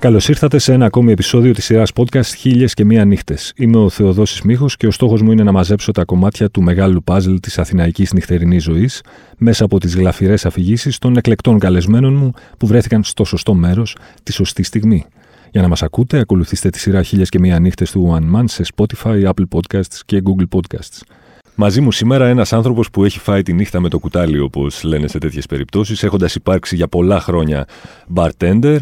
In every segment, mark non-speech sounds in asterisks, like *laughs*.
Καλώς ήρθατε σε ένα ακόμη επεισόδιο της σειράς podcast Χίλιες και Μία Νύχτες. Είμαι ο Θεοδόσης Μίχο και ο στόχος μου είναι να μαζέψω τα κομμάτια του μεγάλου παζλ της αθηναϊκής νυχτερινής ζωής μέσα από τις γλαφυρές αφηγήσεις των εκλεκτών καλεσμένων μου που βρέθηκαν στο σωστό μέρος τη σωστή στιγμή. Για να μας ακούτε, ακολουθήστε τη σειρά Χίλιες και Μία Νύχτες του One Man σε Spotify, Apple Podcasts και Google Podcasts. Μαζί μου σήμερα ένας άνθρωπος που έχει φάει τη νύχτα με το κουτάλι, όπως λένε σε τέτοιες περιπτώσεις, έχοντας υπάρξει για πολλά χρόνια bartender,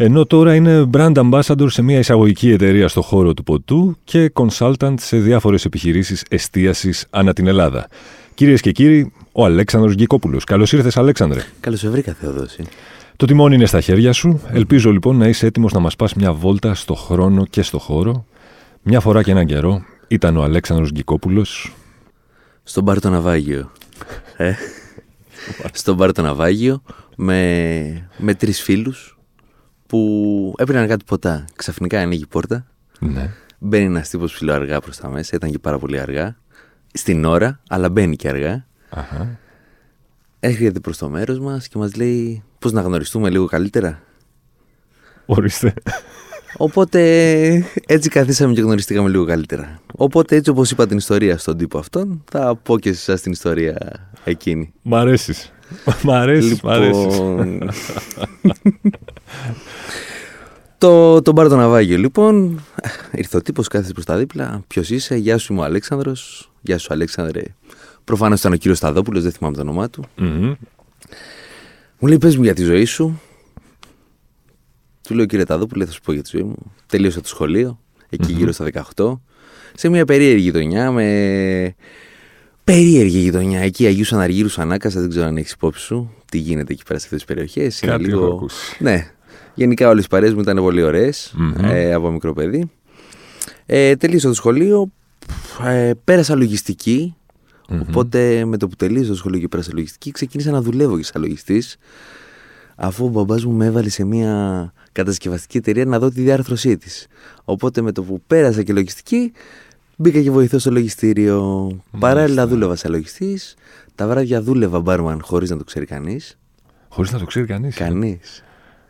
ενώ τώρα είναι brand ambassador σε μια εισαγωγική εταιρεία στο χώρο του ποτού και consultant σε διάφορες επιχειρήσεις εστίασης ανά την Ελλάδα. Κυρίες και κύριοι, ο Αλέξανδρος Γκικόπουλος. Καλώς ήρθες Αλέξανδρε. Καλώς σε βρήκα Θεοδόση. Το τιμόνι είναι στα χέρια σου. Ελπίζω λοιπόν να είσαι έτοιμος να μας πας μια βόλτα στο χρόνο και στο χώρο. Μια φορά και έναν καιρό ήταν ο Αλέξανδρος Γκικόπουλος. Στον μπαρ το ναυάγιο. ε; Στον μπαρ το ναυάγιο με, με τρεις φίλους που έπαιρναν κάτι ποτά. Ξαφνικά ανοίγει η πόρτα. Ναι. Μπαίνει ένας τύπος ψηλό αργά προς τα μέσα. Ήταν και πάρα πολύ αργά. Στην ώρα, αλλά μπαίνει και αργά. Αχα. Έρχεται προς το μέρος μας και μας λέει πώς να γνωριστούμε λίγο καλύτερα; Ορίστε. Οπότε έτσι καθίσαμε και γνωριστήκαμε λίγο καλύτερα. Οπότε έτσι όπως είπα την ιστορία στον τύπο αυτόν, θα πω και σε εσάς την ιστορία εκείνη. Μ' αρέσεις. *laughs* Μ' αρέσει, μ' αρέσει. Λοιπόν, *laughs* το, το μπαρ το ναυάγιο λοιπόν. Ήρθε ο τύπος, κάθεσε προς τα δίπλα. Ποιος είσαι, Γεια σου, είμαι ο Αλέξανδρος. Γεια σου, Αλέξανδρε. Προφανώς ήταν ο κύριος Σταδόπουλος, δεν θυμάμαι το όνομά του. Μμμ. Μου λέει: Πες μου για τη ζωή σου. Του λέω: Κύριε Ταδόπουλε, θα σου πω για τη ζωή μου. Τελείωσα το σχολείο, εκεί γύρω στα 18. Σε μια περίεργη γειτονιά με. Περίεργη γειτονιά. Εκεί Αγίου Αναργύρου Ανάκασα, δεν ξέρω αν έχεις υπόψη σου τι γίνεται εκεί πέρα σε αυτές τις περιοχές. Κάτι έχω ακούσει. Ναι. Γενικά όλες οι παρέες μου ήταν πολύ ωραίες, Μμμ. ε, από μικρό παιδί. Ε, τελείωσα το σχολείο, ε, πέρασα λογιστική, Οπότε με το που τελείωσα το σχολείο και πέρασα λογιστική, ξεκίνησα να δουλεύω και σαν λογιστής. Αφού ο μπαμπάς μου με έβαλε σε μια κατασκευαστική εταιρεία να δω τη διάρθρωσή της. Οπότε με το που πέρασα και λογιστική, μπήκα και βοηθώ στο λογιστήριο. Παράλληλα δούλευα σαν λογιστής. Τα βράδια δούλευα μπάρμαν χωρίς να το ξέρει κανείς. Χωρίς να το ξέρει κανείς; Κανείς.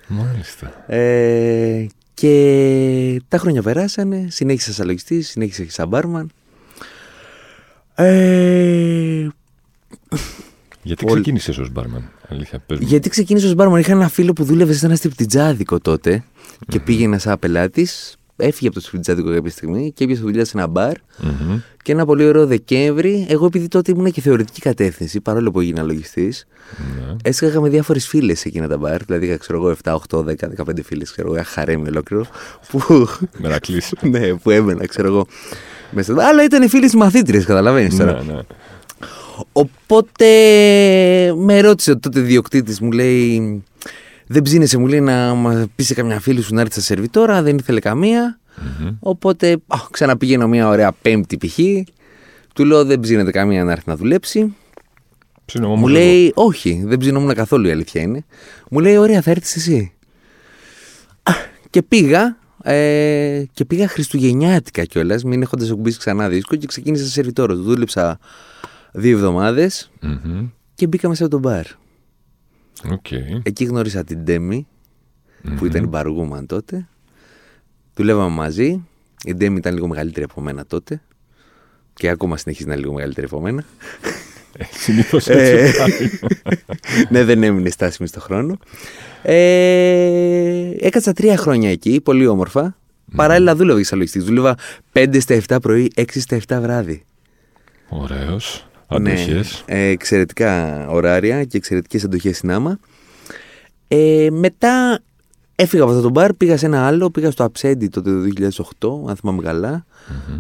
Μάλιστα. Ε, και τα χρόνια περάσανε, συνέχισα σαν λογιστής, συνέχισα και σαν μπάρμαν. Ε, Γιατί Πολύ- ξεκίνησες ως μπάρμαν, αλήθεια. Πες μου. γιατί ξεκίνησα ως μπάρμαν, είχα ένα φίλο που δούλευε σε ένα στριπτιτζάδικο τότε και πήγαινα σαν πελάτης, έφυγε από το στριπτιτζάδικο κάποια στιγμή και έπιασε δουλειά σε ένα μπαρ Μμμ. και ένα πολύ ωραίο Δεκέμβρη, εγώ επειδή τότε ήμουν και θεωρητική κατεύθυνση, παρόλο που έγινα λογιστής, Ναι. Έσκαγα με διάφορες φίλες σε εκείνα τα μπαρ. Δηλαδή, είχα ξέρω εγώ 7, 8, 10, 15 φίλες, ξέρω εγώ, ένα χαρέμι ολόκληρο. Που, Μερακλής. *laughs* ναι, που έμενα, ξέρω εγώ. Μέσα. Αλλά ήταν φίλες μαθήτριες, καταλαβαίνεις τώρα. ναι, ναι. Οπότε με ρώτησε τότε διοκτήτης, μου λέει. Δεν ψήνεσαι, μου λέει, να μα πει σε καμιά φίλη σου να έρθει στα σερβιτόρα. Δεν ήθελε καμία. Μμμ. Οπότε α, ξαναπηγαίνω μια ωραία πέμπτη π.χ. Του λέω δεν ψήνεται καμία να έρθει να δουλέψει. Ψήνω Μου λέει, Όχι, δεν ψινόμουν καθόλου η αλήθεια είναι. Μου λέει, Ωραία, θα έρθεις εσύ. Α, Και πήγα. Ε, και πήγα Χριστουγεννιάτικα κιόλας, μην έχοντας ακουμπήσει ξανά δίσκο και ξεκίνησα σε σερβιτόρο. Δούλεψα δύο εβδομάδες Μμμ. και μπήκα μέσα από το μπαρ. Οκ. Εκεί γνώρισα την Ντέμι, που ήταν η barwoman τότε. Δουλεύαμε μαζί. Η Ντέμι ήταν λίγο μεγαλύτερη από μένα τότε. Και ακόμα συνεχίζει να είναι λίγο μεγαλύτερη από μένα. Συνήθως έτσι. Ε, *laughs* πάει. ναι, δεν έμεινε στάσιμη στο χρόνο. Ε, έκατσα τρία χρόνια εκεί, πολύ όμορφα. Παράλληλα δούλευα σαν λογιστής. Δούλευα 5 στα 7 πρωί, 6 στα 7 βράδυ. Ωραίος. Αντοχές. Ναι, ε, εξαιρετικά ωράρια και εξαιρετικές αντοχές στην άμα. Ε, μετά έφυγα από αυτό το μπαρ, πήγα σε ένα άλλο, πήγα στο Αψέντι τότε το 2008, αν θυμάμαι καλά.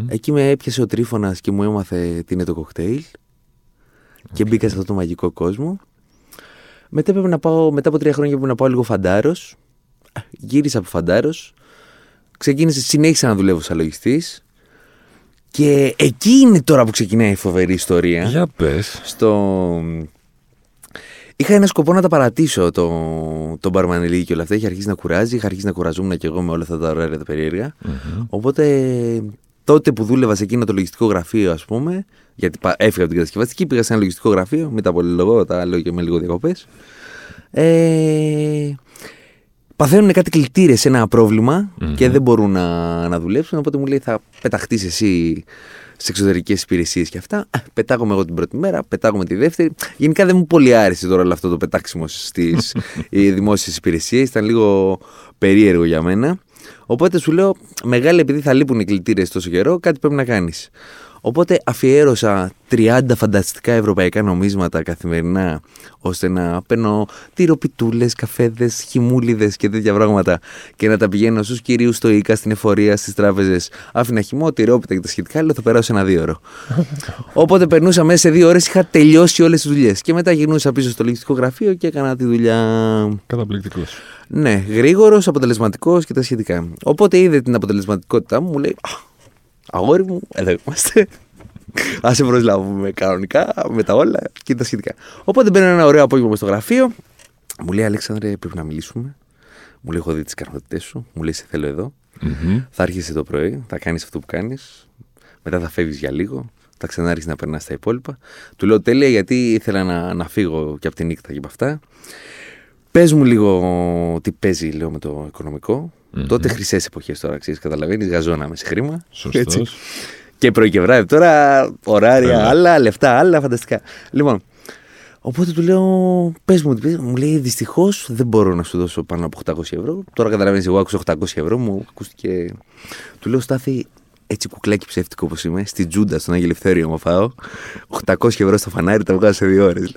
Εκεί με έπιασε ο Τρίφωνας και μου έμαθε τι είναι το κοκτέιλ. Και μπήκα σε αυτό το μαγικό κόσμο. Μετά, έπρεπε να πάω, μετά από τρία χρόνια έπρεπε να πάω λίγο φαντάρος. Γύρισα από φαντάρος. Ξεκίνησε, συνέχισα να δουλεύω σαν λογιστής. Και εκεί είναι τώρα που ξεκινάει η φοβερή ιστορία. Για πες. Στο... Είχα ένα σκοπό να τα παρατήσω το, το μπαρμανιλί και όλα αυτά. Είχε αρχίσει να κουράζει, είχα αρχίσει να κουραζόμουν και εγώ με όλα αυτά τα ωραία τα περίεργα. Οπότε τότε που δούλευα σε εκείνο το λογιστικό γραφείο, ας πούμε, γιατί πα- έφυγα από την κατασκευαστική, πήγα σε ένα λογιστικό γραφείο, μετά από λίγο, τα λέω και με λίγο διακοπές. Ε, παθαίνουν κάτι κλητήρε σε ένα πρόβλημα και δεν μπορούν να, να δουλέψουν. Οπότε μου λέει θα πεταχτείς εσύ σε εξωτερικές υπηρεσίες και αυτά. Πετάγομαι εγώ την πρώτη μέρα, πετάγομαι τη δεύτερη. Γενικά δεν μου πολύ άρεσε τώρα όλο αυτό το πετάξιμο στις *laughs* δημόσιες υπηρεσίες. Ήταν λίγο περίεργο για μένα. Οπότε σου λέω, μεγάλη επειδή θα λείπουν οι κλητήρες τόσο καιρό, κάτι πρέπει να κάνεις. Οπότε αφιέρωσα 30 φανταστικά ευρωπαϊκά νομίσματα καθημερινά ώστε να παίρνω τυροπιτούλες, καφέδες, χυμούλιδες και τέτοια πράγματα και να τα πηγαίνω στους κυρίους στο ΙΚΑ, στην εφορία, στις τράπεζες. Άφηνα χυμό, τυρόπιτα και τα σχετικά, λέω θα περάσω ένα δύο ώρο. *laughs* Οπότε περνούσα μέσα σε δύο ώρες, είχα τελειώσει όλες τις δουλειές. Και μετά γυρνούσα πίσω στο λογιστικό γραφείο και έκανα τη δουλειά. Καταπληκτικός. Ναι, γρήγορος, αποτελεσματικός και τα σχετικά. Οπότε είδε την αποτελεσματικότητά μου, μου λέει Αγόρι μου, εδώ είμαστε. Α σε προσλάβουμε κανονικά με τα όλα και τα σχετικά. Οπότε μπαίνω ένα ωραίο απόγευμα στο γραφείο. Μου λέει Αλέξανδρε, πρέπει να μιλήσουμε. Μου λέει: Έχω δει τις ικανότητές σου. Μου λέει: Σε θέλω εδώ. Mm-hmm. Θα έρχεσαι το πρωί, θα κάνεις αυτό που κάνεις. Μετά θα φεύγεις για λίγο. Θα ξανάρχισε να περνάς τα υπόλοιπα. Του λέω τέλεια γιατί ήθελα να, να φύγω και από τη νύχτα και από αυτά. Πες μου λίγο τι παίζει, λέω, με το οικονομικό. Mm-hmm. Τότε χρυσές εποχές τώρα, ξέρεις, καταλαβαίνεις, γαζώναμε σε χρήμα. Σωστός. Και πρωί και βράδυ. Τώρα ωράρια, yeah. άλλα, λεφτά, άλλα, φανταστικά. Λοιπόν, οπότε του λέω, πες μου, μου λέει, δυστυχώς δεν μπορώ να σου δώσω πάνω από 800 ευρώ. Τώρα καταλαβαίνεις, εγώ άκουσα 800 ευρώ, μου ακούστηκε. Του λέω, Στάθη, έτσι κουκλάκι ψεύτικο όπως είμαι, στη Τζούντα, στον Άγιο Ελευθέριο μου φάω. 800 ευρώ στο φανάρι, τα βγάζω σε δύο ώρες. *laughs*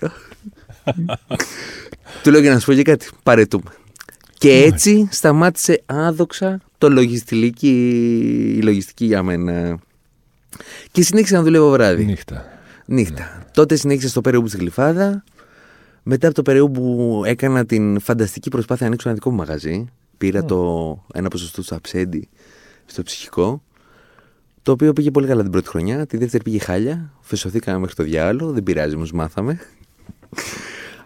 του λέω και να σου πω και κάτι. Παρετούμε. Και έτσι σταμάτησε άδοξα το λογιστική, η λογιστική για μένα. Και συνέχισα να δουλεύω βράδυ. Νύχτα. Νύχτα. Ναι. Τότε συνέχισα στο περίπου στη Γλυφάδα. Μετά από το περίοδο που έκανα την φανταστική προσπάθεια να ανοίξω ένα δικό μου μαγαζί, πήρα το ένα ποσοστό στο αψέντι στο ψυχικό. Το οποίο πήγε πολύ καλά την πρώτη χρονιά. Τη δεύτερη πήγε χάλια. Φεσωθήκαμε μέχρι το διάλογο. Δεν πειράζει, όμως μάθαμε.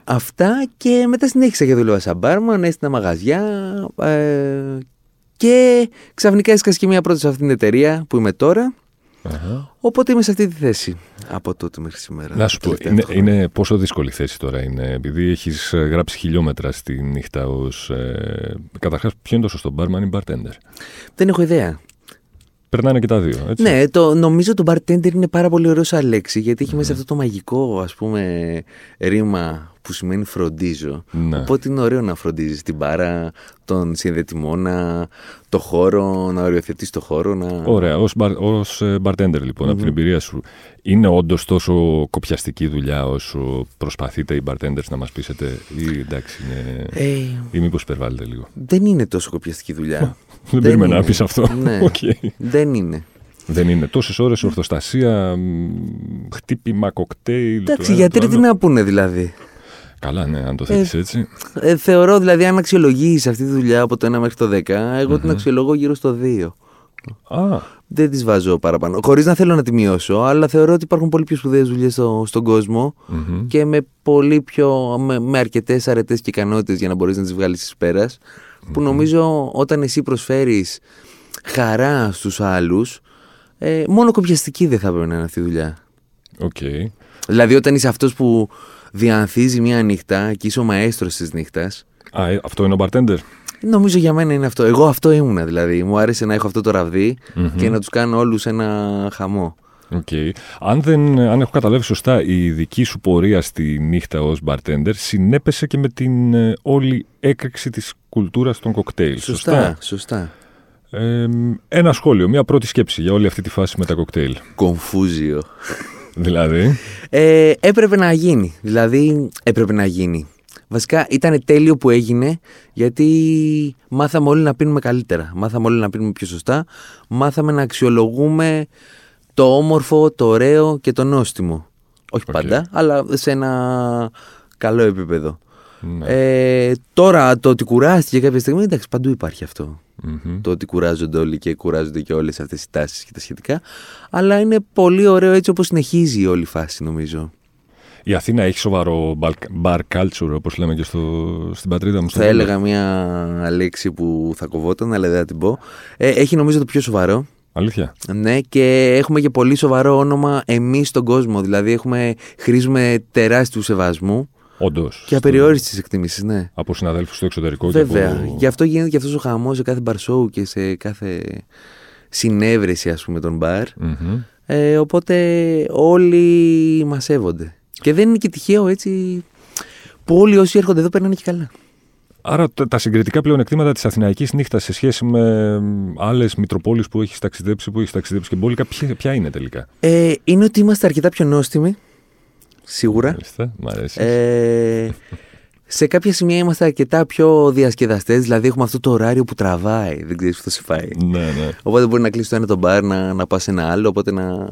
Αυτά και μετά συνέχισα και δούλευα σαν μπάρμαν, έστεινα μαγαζιά ε, και ξαφνικά έσκασα και μια πρώτη σε αυτήν την εταιρεία που είμαι τώρα. Uh-huh. Οπότε είμαι σε αυτή τη θέση από τότε μέχρι σήμερα. Να σου πω, είναι, είναι, πόσο δύσκολη θέση τώρα είναι, επειδή έχεις ε, γράψει χιλιόμετρα στη νύχτα ως. Ε, Καταρχάς, ποιο είναι το σωστό, barman ή bartender; Δεν έχω ιδέα. Περνάνε και τα δύο. Έτσι. Ναι, το, νομίζω το bartender είναι πάρα πολύ ωραίο σαν λέξη γιατί έχει mm. μέσα αυτό το μαγικό ας πούμε ρήμα που σημαίνει φροντίζω. Ναι. Οπότε είναι ωραίο να φροντίζεις την μπάρα, τον συνδετημόνα, το χώρο, να οριοθετείς το χώρο. Να... Ωραία. Ω ως ε, bartender, λοιπόν, από την εμπειρία σου, είναι όντως τόσο κοπιαστική δουλειά όσο προσπαθείτε οι bartenders να μας πείσετε, ή εντάξει, είναι. Ε, ή μήπως υπερβάλλετε λίγο; Δεν είναι τόσο κοπιαστική δουλειά. *laughs* Δεν περίμενα να πεις αυτό. Ναι. *laughs* okay. Δεν είναι. Δεν είναι τόσες ώρες ορθοστασία, χτύπημα, κοκτέιλ. Εντάξει, γιατί τι να πούνε δηλαδή; Καλά, ναι, αν το θέτεις ε, έτσι. Ε, θεωρώ δηλαδή, αν αξιολογήσει αυτή τη δουλειά από το 1 μέχρι το 10, εγω την αξιολογώ γύρω στο 2. Α. Δεν τις βάζω παραπάνω. Χωρίς να θέλω να τη μειώσω, αλλά θεωρώ ότι υπάρχουν πολύ πιο σπουδαίες δουλειές στο, στον κοσμο και με πολύ πιο. με, με αρκετές αρετές και ικανότητες για να μπορείς να τις βγάλεις εις περα Που νομίζω όταν εσύ προσφέρεις χαρά στους άλλους, ε, μόνο κοπιαστική δεν θα έπρεπε να είναι αυτή η δουλειά. Okay. Δηλαδή, όταν είσαι αυτός που διανθίζει μια νύχτα και είσαι ο μαέστρος της νύχτας. Α, ε, αυτό είναι ο bartender; Νομίζω για μένα είναι αυτό. Εγώ αυτό ήμουνα δηλαδή. Μου άρεσε να έχω αυτό το ραβδι και να τους κάνω όλους ένα χαμό. Okay. Αν, δεν, αν έχω καταλάβει σωστά, η δική σου πορεία στη νύχτα ως bartender συνέπεσε και με την ε, όλη έκρηξη της κουλτούρας των κοκτέιλ. Σωστά, σωστά; Ε, ένα σχόλιο, μια πρώτη σκέψη για όλη αυτή τη φάση με τα κοκτέιλ. Κομφούζιο. Δηλαδή. Ε, έπρεπε να γίνει. Δηλαδή, έπρεπε να γίνει. Βασικά ήταν τέλειο που έγινε γιατί μάθαμε όλοι να πίνουμε καλύτερα. Μάθαμε όλοι να πίνουμε πιο σωστά. Μάθαμε να αξιολογούμε το όμορφο, το ωραίο και το νόστιμο. Όχι πάντα, αλλά σε ένα καλό επίπεδο. Ναι. Ε, τώρα το ότι κουράστηκε κάποια στιγμή, εντάξει, παντού υπάρχει αυτό. Mm-hmm. Το ότι κουράζονται όλοι και κουράζονται και όλες αυτές οι τάσεις και τα σχετικά. Αλλά είναι πολύ ωραίο έτσι όπως συνεχίζει η όλη φάση, νομίζω. Η Αθήνα έχει σοβαρό bar culture, όπως λέμε και στο, στην πατρίδα μου. Θα έλεγα μια λέξη που θα κοβόταν, αλλά δεν θα την πω. Ε, έχει νομίζω το πιο σοβαρό. Αλήθεια. Ναι, και έχουμε και πολύ σοβαρό όνομα εμείς στον κόσμο. Δηλαδή, έχουμε, χρήζουμε τεράστιου σεβασμού Όντως. Και απεριόριστε εκτιμήσει, ναι. Από συναδέλφους στο εξωτερικό Βέβαια. και από... Γι' αυτό γίνεται και αυτός ο χαμός σε κάθε μπαρσόου και σε κάθε συνέβρεση, ας πούμε, των μπαρ. Μμμ. Ε, οπότε όλοι μα σέβονται. Και δεν είναι και τυχαίο έτσι που όλοι όσοι έρχονται εδώ περνάνε και καλά. Άρα τα- τα συγκριτικά πλεονεκτήματα της Αθηναϊκής νύχτας σε σχέση με άλλες Μητροπόλεις που έχεις ταξιδέψει, που έχεις ταξιδέψει και μπόλικα, ποια, ποια είναι τελικά; Ε, είναι ότι είμαστε αρκετά πιο νόστιμοι. Σίγουρα. Μάλιστα, μ' αρέσεις. Ε, σε κάποια σημεία είμαστε αρκετά πιο διασκεδαστές, δηλαδή έχουμε αυτό το ωράριο που τραβάει. Δεν ξέρεις που θα σε φάει. ναι, ναι. Οπότε μπορεί να κλείσει το ένα το μπαρ, να, να πας σε ένα άλλο, οπότε να,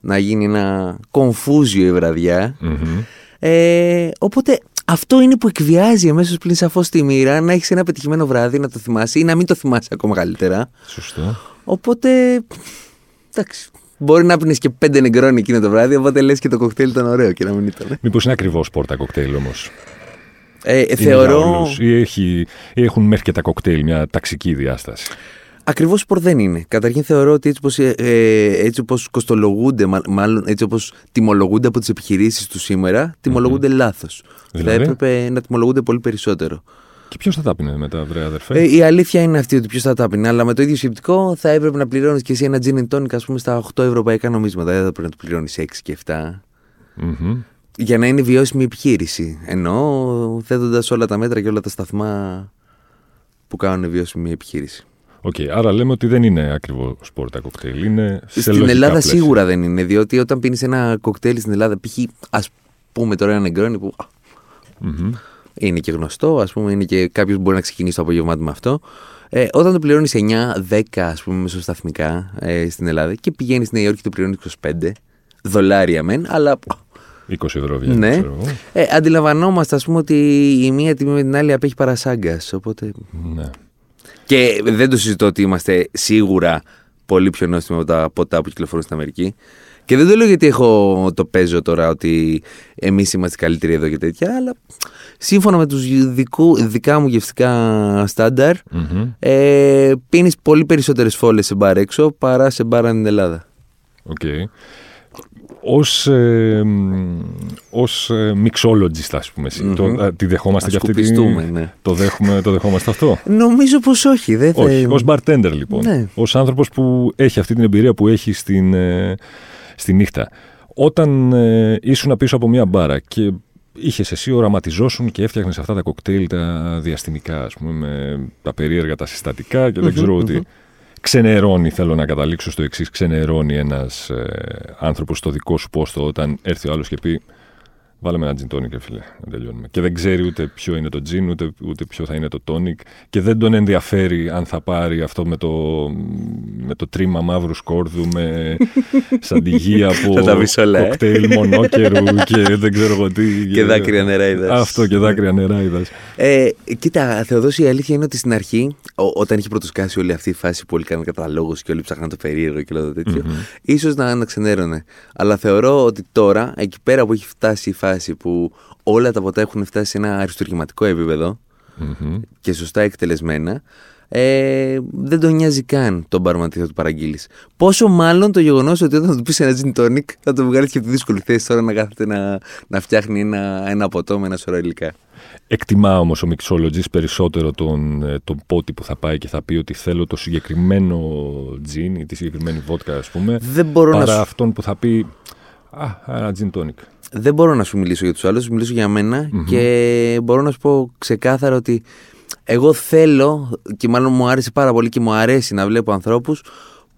να γίνει ένα κομφούζιο η βραδιά. Μμμ. Ε, οπότε αυτό είναι που εκβιάζει αμέσως πλην σαφώς τη μοίρα να έχεις ένα πετυχημένο βράδυ, να το θυμάσαι ή να μην το θυμάσαι ακόμα καλύτερα. Σωστό. Οπότε. Εντάξει. Μπορεί να πίνει και πέντε νεγκρόνι εκείνο το βράδυ, οπότε λες και το κοκτέιλ ήταν ωραίο και να μην ήταν. Μήπως είναι ακριβώς πόρτα κοκτέιλ όμως; Ε, ε, θεωρώ. Ή, έχει, ή έχουν μέχρι και τα κοκτέιλ μια ταξική διάσταση. Ακριβώς σπορ δεν είναι. Καταρχήν θεωρώ ότι έτσι όπως, ε, ε, έτσι όπως κοστολογούνται, μα- μάλλον έτσι όπως τιμολογούνται από τις επιχειρήσεις τους σήμερα, τιμολογούνται λάθος. Δηλαδή; Θα έπρεπε να τιμολογούνται πολύ περισσότερο. Και ποιος θα τα πίνει μετά, βρε αδερφέ; Ε, η αλήθεια είναι αυτή ότι ποιος θα τα πίνει, αλλά με το ίδιο σκεπτικό θα έπρεπε να πληρώνεις και εσύ ένα gin and tonic, ας πούμε, στα 8 ευρωπαϊκά νομίσματα. Δεν θα πρέπει να το πληρώνεις 6 και 7. Μμμ. Για να είναι βιώσιμη επιχείρηση. Ενώ θέτοντας όλα τα μέτρα και όλα τα σταθμά που κάνουν βιώσιμη επιχείρηση. Οκ, άρα λέμε ότι δεν είναι ακριβά ποτά τα κοκτέιλ. Είναι σε Στην λογικά Ελλάδα πλαίσια. σίγουρα δεν είναι, διότι όταν πίνεις ένα κοκτέιλ στην Ελλάδα, π.χ. ας πούμε τώρα ένα νεγκρόνι που α, Μμμ. Είναι και γνωστό, ας πούμε, είναι και κάποιος που μπορεί να ξεκινήσει το απόγευμά του με αυτό. Ε, όταν το πληρώνεις 9-10, ας πούμε, μεσοσταθμικά ε, στην Ελλάδα και πηγαίνεις στη Νέα Υόρκη και το πληρώνεις 25 δολάρια μεν, αλλά 20 ευρώ βγαίνει. ναι. ξέρω εγώ. Ε, αντιλαμβανόμαστε, ας πούμε, ότι η μία τιμή με την άλλη απέχει παρασάγκας. Οπότε. Ναι. Και δεν το συζητώ ότι είμαστε σίγουρα πολύ πιο νόστιμοι από τα ποτά που κυκλοφορούν στην Αμερική. Και δεν το λέω γιατί έχω το παίζω τώρα ότι εμείς είμαστε καλύτεροι εδώ και τέτοια, αλλά σύμφωνα με τους δικά μου γευστικά στάνταρ, Μμμ. ε, πίνεις πολύ περισσότερες φόλες σε μπαρ έξω παρά σε μπαρ στην Ελλάδα. Οκ. Ως, ε, μ, ως ε, mixologist, ας πούμε, εσύ, Μμμ. το, α, τη δεχόμαστε Ας και αυτή τη... σκουπιστούμε, ναι. Το, δέχουμε, το δεχόμαστε αυτό; Νομίζω πως όχι. Δεν θα... Όχι, ως bartender λοιπόν. Ναι. Ως άνθρωπος που έχει αυτή την εμπειρία που έχει στην, ε, στη νύχτα. Όταν ε, ήσουν πίσω από μια μπάρα και είχες εσύ οραματιζόσουν και έφτιαχνες αυτά τα κοκτέιλ τα διαστημικά, ας πούμε, με τα περίεργα τα συστατικά και δεν ξέρω τι. Ξενερώνει, θέλω να καταλήξω στο εξής. Ξενερώνει ένας ε, άνθρωπος στο δικό σου πόστο όταν έρθει ο άλλος και πει: Βάλε με ένα gin tonic, ρε φίλε, να τελειώνουμε. Και δεν ξέρει ούτε ποιο είναι το gin, ούτε, ούτε ποιο θα είναι το tonic. Και δεν τον ενδιαφέρει αν θα πάρει αυτό με το, με το τρίμα μαύρου σκόρδου, με *laughs* σαντιγία από Θα τα βρεις όλα, ε. κοκτέιλ μονόκερου και δεν ξέρω εγώ τι. Και δάκρυα νεράιδας. Αυτό και δάκρυα νεράιδας. Ε, κοίτα, Θεοδόση, η αλήθεια είναι ότι στην αρχή, ό, όταν είχε πρωτοσκάσει όλη αυτή η φάση που όλοι κάναν καταλόγους και όλοι ψάχναν το περίεργο και όλο το τέτοιο, ίσως να, να ξενέρωνε. Αλλά θεωρώ ότι τώρα, εκεί πέρα που έχει φτάσει η φάση που όλα τα ποτά έχουν φτάσει σε ένα αριστουργηματικό επίπεδο Μμμ. και σωστά εκτελεσμένα, ε, δεν τον νοιάζει καν τον μπαρμαν τι θα του παραγγείλεις. Πόσο μάλλον το γεγονός ότι όταν του πεις ένα gin tonic θα το βγάλεις και από τη δύσκολη θέση τώρα να κάθεται να, να φτιάχνει ένα, ένα ποτό με ένα σωρό υλικά. Εκτιμά όμως ο mixologist περισσότερο τον, ε, τον πότη που θα πάει και θα πει ότι θέλω το συγκεκριμένο gin ή τη συγκεκριμένη βότκα ας πούμε Δεν μπορώ να παρά σου αυτόν που θα πει α, ένα gin tonic. δεν μπορώ να σου μιλήσω για τους άλλους, σου μιλήσω για μενα και μπορώ να σου πω ξεκάθαρα ότι εγώ θέλω και μάλλον μου άρεσε πάρα πολύ και μου αρέσει να βλέπω ανθρώπους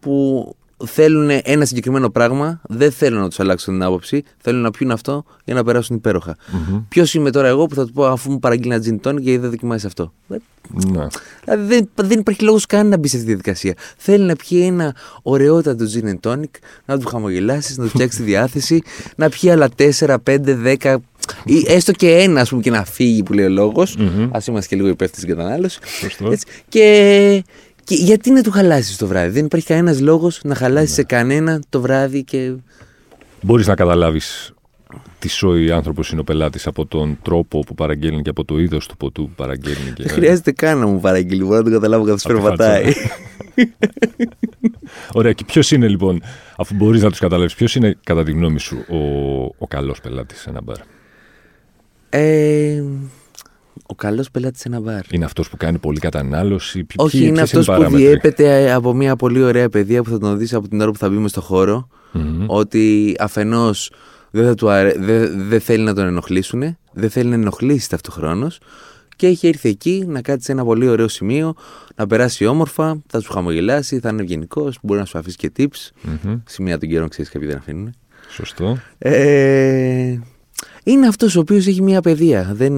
που θέλουν ένα συγκεκριμένο πράγμα, δεν θέλουν να τους αλλάξουν την άποψη, θέλουν να πιούν αυτό για να περάσουν υπέροχα. Ποιος είμαι τώρα εγώ που θα του πω αφού μου παραγγείλει ένα gin tonic γιατί δεν δοκιμάσει αυτό. Δεν- Ναι. Δηλαδή δεν, δεν υπάρχει λόγος καν να μπει σε αυτή τη διαδικασία. Θέλει να πιει ένα ωραιότατο gin and tonic, να του χαμογελάσεις, να του φτιάξεις τη διάθεση, να πιει άλλα 4, 5, 10 ή έστω και ένα, ας πούμε, και να φύγει που λέει ο λόγος. Α είμαστε και λίγο υπεύθυνοι στην κατανάλωση. Σωστό. Έτσι. Και, και γιατί να του χαλάσεις το βράδυ; Δεν υπάρχει κανένας λόγος να χαλάσεις σε κανένα το βράδυ και. Μπορείς να καταλάβεις τι σόι άνθρωπος είναι ο πελάτης από τον τρόπο που παραγγέλνει και από το είδος του ποτού που παραγγέλνει. Και... Δεν χρειάζεται καν να μου παραγγείλει. Μπορώ να το καταλάβω καθώς Από τη περπατάει. *laughs* Ωραία, και ποιος είναι λοιπόν, αφού μπορείς να τους καταλάβεις, ποιος είναι κατά τη γνώμη σου ο, ο καλός πελάτης σε ένα μπαρ; Ε, ο καλός πελάτης σε ένα μπαρ. Είναι αυτός που κάνει πολλή κατανάλωση. Ποιοι- Όχι, ποιοι- είναι ποιες αυτός οι που παράμετροι; διέπεται από μια πολύ ωραία παιδεία που θα τον δεις από την ώρα που θα μπει στο χώρο. Μμμ. Ότι αφενός δεν, θα του αρέ... δεν, δεν θέλει να τον ενοχλήσουν, δεν θέλει να ενοχλήσει ταυτοχρόνως και έχει έρθει εκεί να κάτσει σε ένα πολύ ωραίο σημείο, να περάσει όμορφα, θα σου χαμογελάσει, θα είναι ευγενικός, μπορεί να σου αφήσει και tips. Μμμ. Σημεία των καιρών ξέρεις κάποιοι δεν αφήνουν. Σωστό. Ε, είναι αυτός ο οποίος έχει μια παιδεία. Δεν,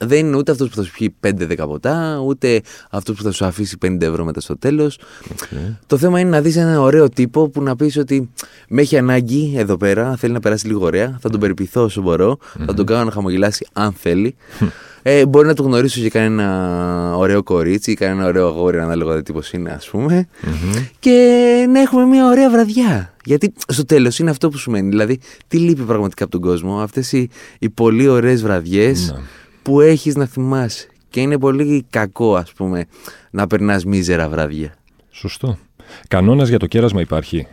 δεν είναι ούτε αυτός που θα σου πιει 5-10 ποτά, ούτε αυτός που θα σου αφήσει 50 ευρώ μετά στο τέλος. Οκ. Το θέμα είναι να δεις ένα ωραίο τύπο που να πεις ότι με έχει ανάγκη εδώ πέρα, θέλει να περάσει λίγο ωραία, θα τον περιποιηθώ όσο μπορώ, θα τον κάνω να χαμογελάσει αν θέλει. Ε, μπορεί να το γνωρίσω και κανένα ωραίο κορίτσι ή κανένα ωραίο αγόρι, ανάλογα τι τύπος είναι, ας πούμε. Μμμ. Και να έχουμε μια ωραία βραδιά. Γιατί στο τέλος είναι αυτό που σου μένει. Δηλαδή, τι λείπει πραγματικά από τον κόσμο, αυτές οι, οι πολύ ωραίες βραδιές Ναι. που έχεις να θυμάσαι. Και είναι πολύ κακό, ας πούμε, να περνάς μίζερα βράδια. Σωστό. Κανόνας για το κέρασμα υπάρχει.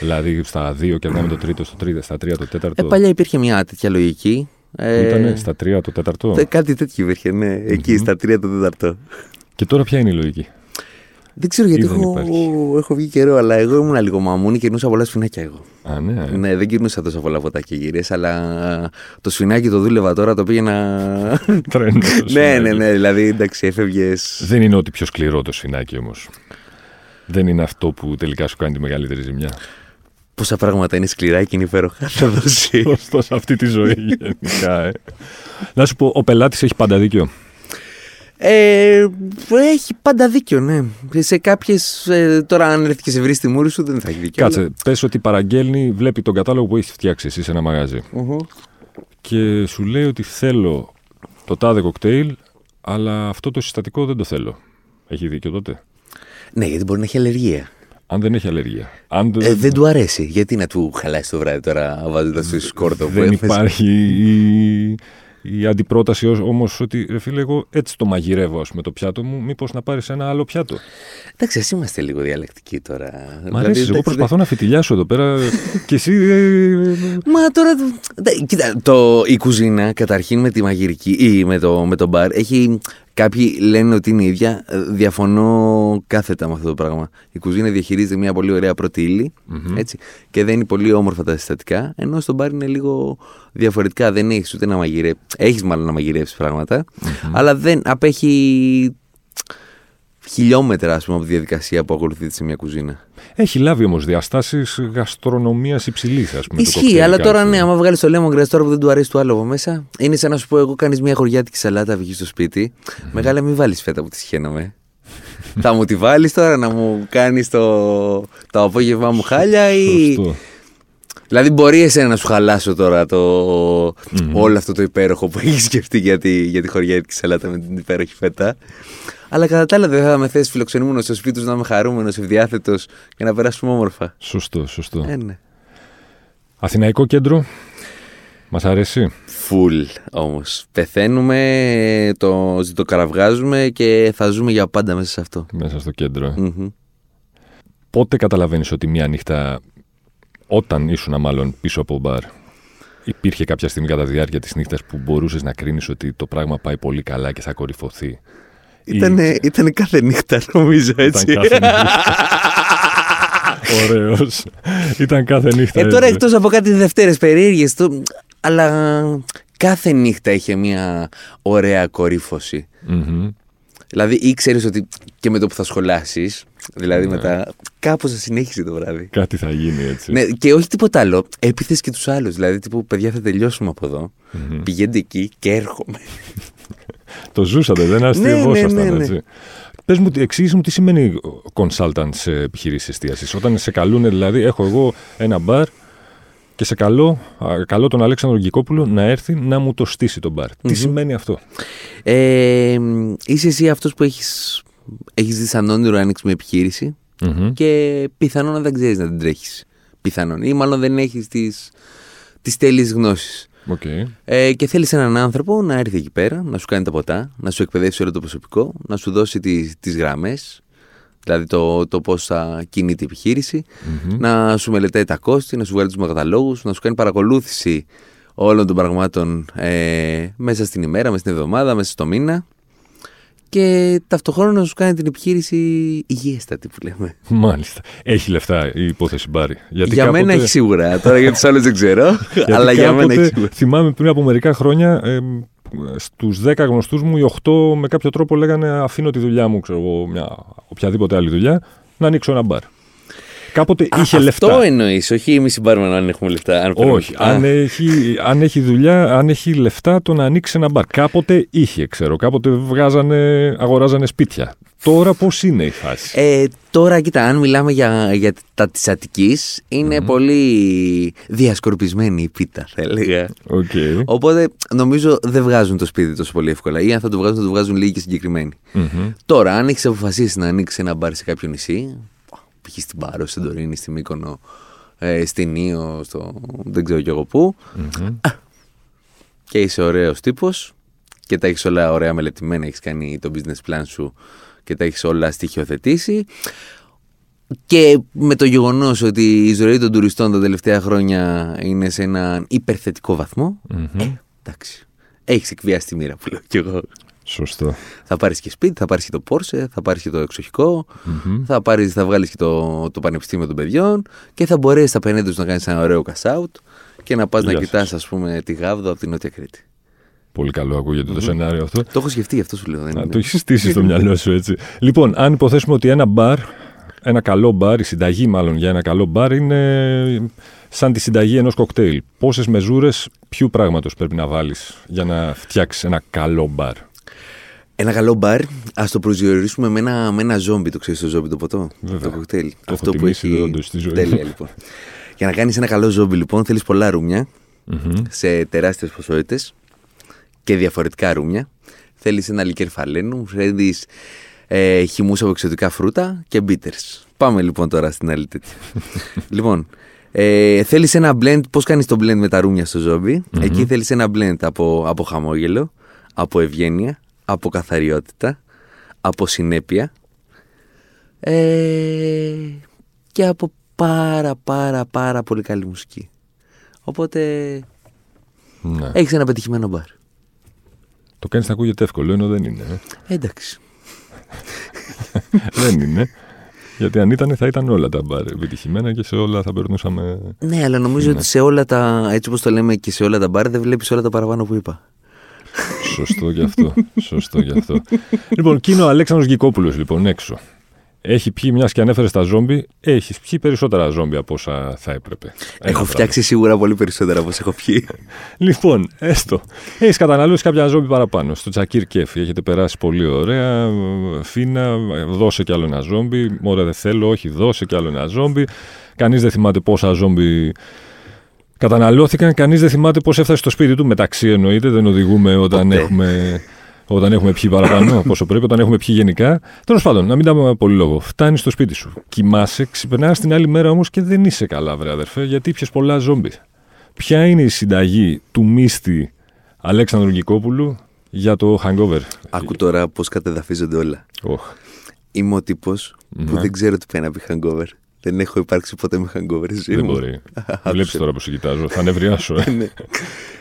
Δηλαδή στα δύο κερνάμε το τρίτο, στο τρίτο, στα τρία το Ε, τέταρτο. παλιά υπήρχε μια τέτοια λογική. Ε, Ήτανε στα τρία το τέταρτο; τε- Κάτι τέτοιο υπήρχε, ναι, εκεί στα τρία το τέταρτο. Και τώρα ποια είναι η λογική; Δεν ξέρω γιατί Ή δεν έχω, υπάρχει. έχω βγει καιρό, αλλά εγώ ήμουν λίγο μαμούνι και κερνούσα πολλά σφινάκια εγώ. Α, ναι. Ναι, δεν κερνούσα τόσο πολλά ποτά και γύρε, αλλά το σφινάκι το δούλευα τώρα, το πήγαινα. *laughs* Τρέντο το ναι, ναι, σφινάκι. ναι, δηλαδή εντάξει, έφευγες. Δεν είναι ότι πιο σκληρό το σφινάκι όμως. Δεν είναι αυτό που τελικά σου κάνει τη μεγαλύτερη ζημιά. Πόσα πράγματα είναι σκληρά και είναι υπέροχα. Θα δώσει. Σωστό σε αυτή τη ζωή *laughs* γενικά. Ε. Να σου πω, ο πελάτης έχει πάντα δίκιο. Ε, έχει πάντα δίκιο, ναι. Σε κάποιες. τώρα, αν έρθει και σε βρει στη μούρη σου, δεν θα έχει δίκιο. Κάτσε, πες ότι παραγγέλνει, βλέπει τον κατάλογο που έχεις φτιάξει εσύ σε ένα μαγαζί. αλλά- Μμμ. Και σου λέει ότι θέλω το τάδε κοκτέιλ, αλλά αυτό το συστατικό δεν το θέλω. Έχει δίκιο τότε; Ναι, γιατί μπορεί να έχει αλλεργία. Αν δεν έχει αλλεργία. Αν Ε, δεν του αρέσει. Γιατί να του χαλάσει το βράδυ τώρα βάζοντας το σκόρτο που δεν έφεσε. υπάρχει η, η αντιπρόταση όμως ότι ρε φίλε, εγώ έτσι το μαγειρεύω ας πούμε, το πιάτο μου. Μήπως να πάρεις ένα άλλο πιάτο; Εντάξει, εσύ είμαστε λίγο διαλεκτικοί τώρα. Μ' Δηλαδή, αρέσει. Εγώ εντάξει, προσπαθώ να φιτιλιάσω εδώ πέρα *laughs* και εσύ. ε, Μα τώρα. Ντε, Κοίτα, το, η κουζίνα καταρχήν με τη μαγειρική ή με το, με το μπαρ έχει. Κάποιοι λένε ότι είναι ίδια. Ε, Διαφωνώ κάθετα με αυτό το πράγμα. Η κουζίνα διαχειρίζεται μια πολύ ωραία πρώτη ύλη, έτσι, και δένει πολύ όμορφα τα συστατικά. Ενώ στο μπαρ είναι λίγο διαφορετικά. Δεν έχεις ούτε να μαγειρεύει. Έχεις μάλλον να μαγειρεύσει πράγματα, αλλά δεν απέχει χιλιόμετρα ας πούμε, από τη διαδικασία που ακολουθείται σε μια κουζίνα. Έχει λάβει όμως διαστάσεις γαστρονομίας υψηλής, ας πούμε. το Ισχύει, κοκτέιλ αλλά κάτι. τώρα ναι, άμα βγάλεις το lemon grass τώρα που δεν του αρέσει το άλλο από μέσα, είναι σαν να σου πω: Εγώ κάνεις μια χωριάτικη σαλάτα, βγεις στο σπίτι. Μεγάλα, μην βάλεις φέτα που τη σχένομαι. *laughs* Θα μου τη βάλεις τώρα να μου κάνεις το, το απόγευμά μου χάλια ή. Σωστό. Δηλαδή, μπορεί εσένα να σου χαλάσω τώρα το... όλο αυτό το υπέροχο που έχεις σκεφτεί για τη, για τη χωριάτικη σαλάτα με την υπέροχη φέτα. Αλλά κατά τα άλλα, δεν θα με θε φιλοξενούμενος στο σπίτι σου να είμαι χαρούμενος, ευδιάθετος και να περάσουμε όμορφα. Σωστό, σωστό. Ε, ναι. Αθηναϊκό κέντρο. Μας αρέσει. Φουλ όμως. Πεθαίνουμε, το ζητοκαραυγάζουμε και θα ζούμε για πάντα μέσα σε αυτό. Μέσα στο κέντρο. ε. Μμμ. Πότε καταλαβαίνεις ότι μία νύχτα, όταν ήσουν μάλλον πίσω από μπαρ, υπήρχε κάποια στιγμή κατά τη διάρκεια της νύχτας που μπορούσες να κρίνεις ότι το πράγμα πάει πολύ καλά και θα κορυφωθεί; Ή Ήτανε, ήτανε κάθε νύχτα νομίζω έτσι. Ήταν κάθε νύχτα. *laughs* Ωραίος. Ήταν κάθε νύχτα. ε, τώρα έτσι. εκτός από κάτι Δευτέρες περίεργες, το... αλλά κάθε νύχτα είχε μια ωραία κορύφωση. Μμμ. Δηλαδή ήξερες ότι και με το που θα σχολάσεις, δηλαδή Ναι. μετά κάπως θα συνέχισε το βράδυ. Κάτι θα γίνει έτσι. Ναι, και όχι τίποτα άλλο. Έπιθες και τους άλλους. Δηλαδή, τύπου, παιδιά, θα τελειώσουμε από εδώ. Μμμ. Πηγαίνετε εκεί και έρχομαι. *laughs* Το ζούσατε, δεν αστειευόσασταν ναι, ναι, ναι. έτσι. Πες μου, εξήγησε μου τι σημαίνει consultant σε επιχειρήσεις εστίασης. Όταν σε καλούν, δηλαδή, έχω εγώ ένα μπαρ και σε καλώ, α, καλώ τον Αλέξανδρο Γκικόπουλο να έρθει να μου το στήσει το μπαρ. Τι σημαίνει αυτό; Ε, είσαι εσύ αυτός που έχεις, έχεις δει σαν όνειρο να ανοίξεις μια επιχείρηση Μμμ. και πιθανόν να δεν ξέρεις να την τρέχεις. Πιθανόν. Ή μάλλον δεν έχεις τις, τις τέλειες γνώσεις. Οκ. Ε, και θέλεις έναν άνθρωπο να έρθει εκεί πέρα, να σου κάνει τα ποτά, να σου εκπαιδεύσει όλο το προσωπικό, να σου δώσει τις, τις γραμμές, δηλαδή το, το πώς θα κινείται η επιχείρηση, Μμμ. να σου μελετάει τα κόστη, να σου βγάλει τους καταλόγους, να σου κάνει παρακολούθηση όλων των πραγμάτων ε, μέσα στην ημέρα, μέσα στην εβδομάδα, μέσα στο μήνα. Και ταυτόχρονα να σου κάνει την επιχείρηση υγιέστατη που λέμε. Μάλιστα. Έχει λεφτά η υπόθεση Μπάρι. Γιατί για κάποτε... μένα έχει σίγουρα. Τώρα για τους άλλους δεν ξέρω. *laughs* αλλά για μένα έχει σίγουρα. Θυμάμαι πριν από μερικά χρόνια. Ε, Στους 10 γνωστούς μου, οι 8 με κάποιο τρόπο λέγανε Αφήνω τη δουλειά μου, ξέρω εγώ, μια οποιαδήποτε άλλη δουλειά, να ανοίξω ένα μπαρ. Κάποτε Α, είχε λεφτά. Αυτό εννοείς, όχι εμείς συμπάρουμε αν έχουμε λεφτά. Αν όχι. Αν έχει, αν έχει δουλειά, αν έχει λεφτά, το να ανοίξει ένα μπαρ. Κάποτε είχε, ξέρω. Κάποτε βγάζανε, αγοράζανε σπίτια. Τώρα πώς είναι η φάση; Ε, τώρα, κοίτα, αν μιλάμε για, για τα της Αττικής, είναι πολύ διασκορπισμένη η πίτα, θα έλεγα. Okay. Οπότε νομίζω δεν βγάζουν το σπίτι τόσο πολύ εύκολα. Ή αν θα το βγάζουν, θα το βγάζουν λίγοι και συγκεκριμένοι. Mm-hmm. Τώρα, αν έχεις αποφασίσει να ανοίξεις ένα μπαρ σε κάποιο νησί, π.χ. στην Πάρο, στην Τωρίνη, στη Μύκονο, ε, στην Ήο, στο δεν ξέρω κι εγώ πού. Mm-hmm. Και είσαι ωραίος τύπος και τα έχεις όλα ωραία μελετημένα, έχεις κάνει το business plan σου και τα έχεις όλα στοιχειοθετήσει. Και με το γεγονός ότι η ζωή των τουριστών τα τελευταία χρόνια είναι σε έναν υπερθετικό βαθμό. Mm-hmm. Ε, εντάξει. Έχεις εκβιάσει τη μοίρα που λέω κι εγώ. Σωστό. Θα πάρεις και σπίτι, θα πάρεις και το Πόρσε, θα πάρεις και το εξοχικο mm-hmm. θα, πάρεις, θα βγάλεις και το, το Πανεπιστήμιο των Παιδιών και θα μπορέσεις στα 50 να κάνεις ένα ωραίο cash out και να πας να κοιτάς, ας πούμε, τη Γάβδο από την Νότια Κρήτη. Πολύ καλό ακούγεται το σενάριο αυτό. Το έχω σκεφτεί, αυτό σου λέω. Δεν είναι. Το έχεις στήσει στο μυαλό σου έτσι. Λοιπόν, αν υποθέσουμε ότι ένα μπαρ, ένα καλό μπαρ, η συνταγή μάλλον για ένα καλό μπαρ είναι σαν τη συνταγή ενός κοκτέιλ. Πόσες μεζούρες ποιου πράγματος πρέπει να βάλεις για να φτιάξεις ένα καλό μπαρ; Ένα καλό μπαρ, ας το προσδιορίσουμε με ένα, με ένα ζόμπι. Το ξέρεις το ζόμπι το ποτό. Βέβαια. Το κοκτέιλ. Το Αυτό που έχει. Στη ζωή. Τέλεια λοιπόν. Για να κάνεις ένα καλό ζόμπι, λοιπόν, θέλεις πολλά ρουμια mm-hmm. σε τεράστιες ποσότητες και διαφορετικά ρουμια. Θέλεις ένα λικέρ φαλένου, θέλεις ε, χυμούς από εξωτικά φρούτα και μπίτερς. Πάμε λοιπόν τώρα στην άλλη τέτοια. *laughs* λοιπόν, ε, θέλεις ένα blend. Πώς κάνεις το blend με τα ρουμια στο ζόμπι; Mm-hmm. Εκεί θέλεις ένα blend από, από χαμόγελο, από ευγένεια, από καθαριότητα, από συνέπεια ε, και από πάρα πάρα πάρα πολύ καλή μουσική. Οπότε ναι. έχεις ένα πετυχημένο μπαρ. Το κάνεις να ακούγεται εύκολο, ενώ δεν είναι. Ε. Εντάξει. *laughs* δεν είναι. Γιατί αν ήταν θα ήταν όλα τα μπαρ επιτυχημένα και σε όλα θα περνούσαμε... Ναι, αλλά νομίζω ότι σε όλα τα, έτσι όπως το λέμε και σε όλα τα μπαρ δεν βλέπεις όλα τα παραπάνω που είπα. Σωστό γι' αυτό. Σωστό γι' αυτό. λοιπόν, κίνο ο Αλέξανδρος Γκικόπουλος λοιπόν έξω. Έχει πιει, μιας και ανέφερε στα ζόμπι, έχεις πιει περισσότερα ζόμπι από όσα θα έπρεπε. Έχω φτιάξει σίγουρα πολύ περισσότερα από όσα έχω πιει. λοιπόν, έστω. Έχεις καταναλώσει κάποια ζόμπι παραπάνω. Στο Τσακίρ Κέφι έχετε περάσει πολύ ωραία. Φίνα, δώσε κι άλλο ένα ζόμπι. Μωρέ, δεν θέλω, όχι, δώσε κι άλλο ένα ζόμπι. Κανείς δεν θυμάται πόσα ζόμπι καταναλώθηκαν. Κανείς δεν θυμάται πώς έφτασε στο σπίτι του. Μεταξύ εννοείται, δεν οδηγούμε όταν έχουμε. Όταν έχουμε πιει παραπάνω, *coughs* πόσο πρέπει, όταν έχουμε πιει γενικά. Τέλος πάντων, να μην τα πολύ λόγο. Φτάνει στο σπίτι σου. Κοιμάσαι, ξυπνάς την άλλη μέρα όμως και δεν είσαι καλά, βρε αδερφέ, γιατί πιες πολλά ζόμπι. Ποια είναι η συνταγή του μίστη Αλέξανδρου Γκικόπουλου για το hangover; Άκου τώρα πώς κατεδαφίζονται όλα. Oh. Είμαι ο τύπος που δεν ξέρω τι πάει να πει hangover. Δεν έχω υπάρξει ποτέ με hangover ζωή Δεν μπορεί. *laughs* Βλέπεις τώρα που σε κοιτάζω. Θα νευριάσω. Ε. *laughs* Ναι.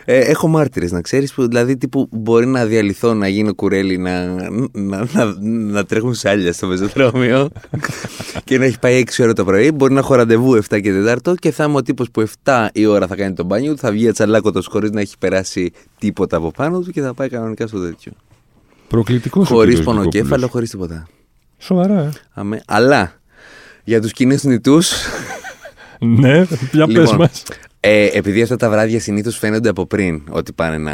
ε, έχω μάρτυρες, να ξέρεις. Δηλαδή, τύπου μπορεί να διαλυθώ, να γίνω κουρέλι, να, να, να, να τρέχουν σάλια στο πεζοδρόμιο *laughs* και να έχει πάει 6 ώρα το πρωί. Μπορεί να έχω ραντεβού 7 και 4 και θα είμαι ο τύπος που 7 η ώρα θα κάνει τον μπάνιο του, θα βγει ατσαλάκωτος χωρίς να έχει περάσει τίποτα από πάνω του και θα πάει κανονικά στο τέτοιο. Προκλητικός Χωρίς πονοκέφαλο, χωρίς τίποτα. Σοβαρά, ε. Αμέ. Αλλά για τους κοινούς νητούς. ναι, πια λοιπόν, πες μας. Ε, επειδή αυτά τα βράδια συνήθως φαίνονται από πριν ότι πάνε να.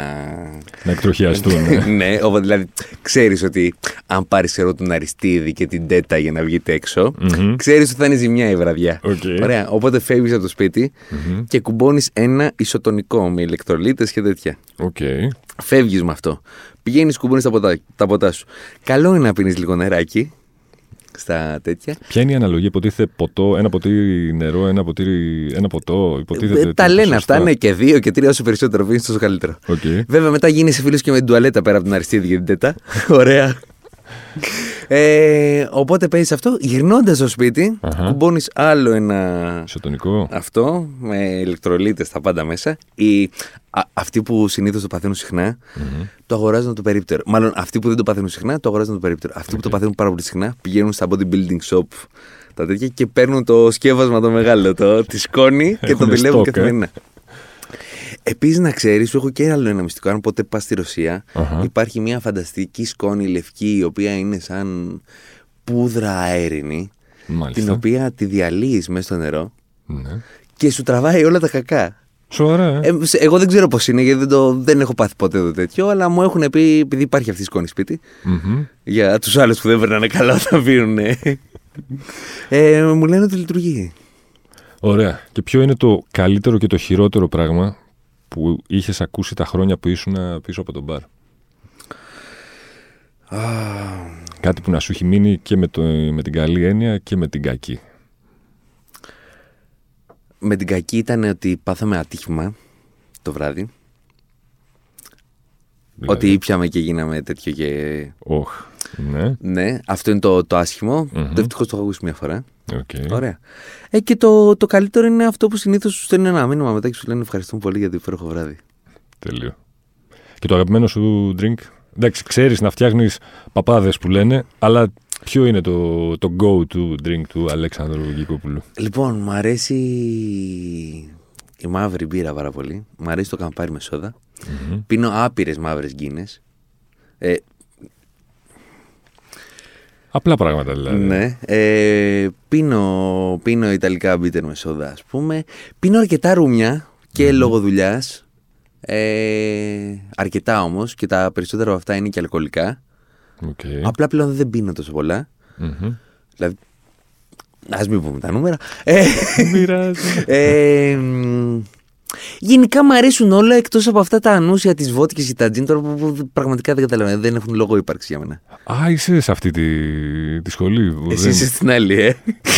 Να εκτροχιαστούν. *laughs* ναι, ναι οπότε δηλαδή ξέρεις ότι αν πάρεις εδώ τον Αριστίδη και την Τέτα για να βγείτε έξω, mm-hmm. ξέρεις ότι θα είναι ζημιά η βραδιά. Okay. Ωραία. Οπότε φεύγεις από το σπίτι mm-hmm. και κουμπώνεις ένα ισοτονικό με ηλεκτρολίτες και τέτοια. Okay. Φεύγεις με αυτό. Πηγαίνεις, κουμπώνεις τα, ποτά, τα ποτά σου. Καλό είναι να πίνεις λίγο νεράκι στα τέτοια. Ποια είναι η αναλογία, υποτίθεται ποτό, ένα ποτήρι νερό, ένα, ποτήρι, ένα ποτό, υποτίθεται. Ε, τα λένε αυτά, είναι και δύο και τρία όσο περισσότερο πίνει, τόσο καλύτερο. Okay. Βέβαια, μετά γίνεσαι φίλος και με την τουαλέτα πέρα από την Αριστίδη και την Τέτα. Ωραία. Ε, οπότε παίζεις αυτό. Γυρνώντας στο σπίτι, Αχα. κουμπώνεις άλλο ένα. Ισοτονικό. Αυτό με ηλεκτρολίτες τα πάντα μέσα. Οι, α, αυτοί που συνήθως το παθαίνουν συχνά, το αγοράζουν το περίπτερο. Μάλλον αυτοί που δεν το παθαίνουν συχνά, το αγοράζουν το περίπτερο. Αυτοί που το παθαίνουν πάρα πολύ συχνά πηγαίνουν στα bodybuilding shop τα τέτοια και παίρνουν το σκεύασμα το μεγάλο, το, τη σκόνη *laughs* και το Έχουνε δουλεύουν stock, ε. καθημερινά. Επίσης, να ξέρεις, σου έχω και άλλο ένα μυστικό. Αν ποτέ πας στη Ρωσία, Αχα. υπάρχει μια φανταστική σκόνη λευκή, η οποία είναι σαν πούδρα αέρινη, Μάλιστα. την οποία τη διαλύεις μέσα στο νερό Ναι. και σου τραβάει όλα τα κακά. Σοβαρά, ε. Ε, σε- εγώ δεν ξέρω πώς είναι, γιατί δεν, το, δεν έχω πάθει ποτέ το τέτοιο, αλλά μου έχουν πει, επειδή υπάρχει αυτή η σκόνη σπίτι, Μμμ. για τους άλλους που δεν περνάνε καλά όταν πίνουν. Ε, μου λένε ότι λειτουργεί. Ωραία. Και ποιο είναι το καλύτερο και το χειρότερο πράγμα που είχες ακούσει τα χρόνια που ήσουν πίσω από τον μπαρ; Κάτι που να σου έχει μείνει και με, το, με την καλή έννοια και με την κακή. Με την κακή ήταν ότι πάθαμε ατύχημα το βράδυ. Ότι ήπιαμε και γίναμε τέτοιο και. Δηλαδή, Όχ. Ναι. Ναι, αυτό είναι το, το άσχημο. Μμμ. Το ευτυχώς το έχω ακούσει μια φορά. Οκ. Ωραία. Ε, και το, το καλύτερο είναι αυτό που συνήθως σου στέλνουν ένα μήνυμα μετά και σου λένε ευχαριστούμε πολύ για το υπέροχο βράδυ. Τέλειο. Και το αγαπημένο σου drink. Εντάξει, ξέρεις να φτιάχνεις παπάδες που λένε, αλλά ποιο είναι το, το go-to drink του Αλέξανδρου Γκίκοπουλου. Λοιπόν, μου αρέσει η μαύρη μπύρα πάρα πολύ. Μου αρέσει το καμπάρι με σόδα. Πίνω άπειρες μαύρες γκίνες. Ε, Απλά πράγματα δηλαδή. ναι. Ε, πίνω, πίνω ιταλικά μπίτερ με σόδα, ας πούμε. Πίνω αρκετά ρούμια και λόγω δουλειάς. Ε, αρκετά όμως και τα περισσότερα από αυτά είναι και αλκοολικά. Οκ. Απλά πλέον δεν πίνω τόσο πολλά. Μμμ. Δηλαδή. Ας μην πούμε τα νούμερα. Ε, Δεν πειράζει. ε, μ, γενικά μου αρέσουν όλα εκτός από αυτά τα ανούσια της βότκης και τα τζιν τώρα που, που πραγματικά δεν καταλαβαίνω. Δεν έχουν λόγο ύπαρξη για μένα. Α, είσαι σε αυτή τη, τη σχολή. που Εσύ δεν- είσαι στην άλλη, ε.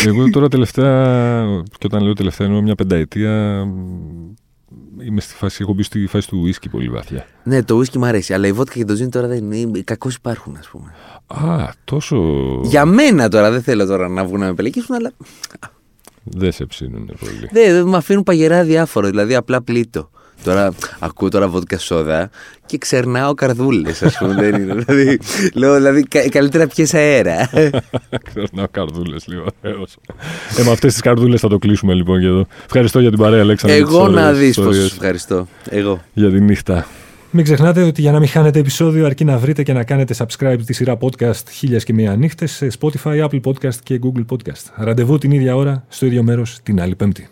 Εγώ τώρα τελευταία, και όταν λέω τελευταία εννοώ μια πενταετία, μ, είμαι στη φάση, έχω μπει στη φάση του ουίσκι πολύ βαθιά. ναι, το ουίσκι μου αρέσει. Αλλά η βότκα και το τζιν τώρα δεν είναι. Κακώς υπάρχουν, ας πούμε. Α, τόσο Για μένα τώρα δεν θέλω τώρα να βγουν να με πελεκίσουν, αλλά δεν σε ψήνουν πολύ. δεν δεν με αφήνουν παγερά διάφορο. Δηλαδή απλά πλήττω. Τώρα ακούω τώρα βότκα σόδα και ξερνάω καρδούλες, ας πούμε. δεν είναι. Δηλαδή, λέω, δηλαδή κα- καλύτερα πιες αέρα. *laughs* Ξέρω να καρδούλες λίγο. Έως. Ε, με αυτές τις καρδούλες θα το κλείσουμε λοιπόν και εδώ. Ευχαριστώ για την παρέα, Αλέξανδρο. Εγώ τις να ωραίες δεις πως ιστορίες σου ευχαριστώ. Εγώ. Για τη νύχτα. Μην ξεχνάτε ότι για να μην χάνετε επεισόδιο αρκεί να βρείτε και να κάνετε subscribe τη σειρά podcast «Χίλιας και μία νύχτες» σε Spotify, Apple Podcast και Google Podcast. Ραντεβού την ίδια ώρα, στο ίδιο μέρος, την άλλη Πέμπτη.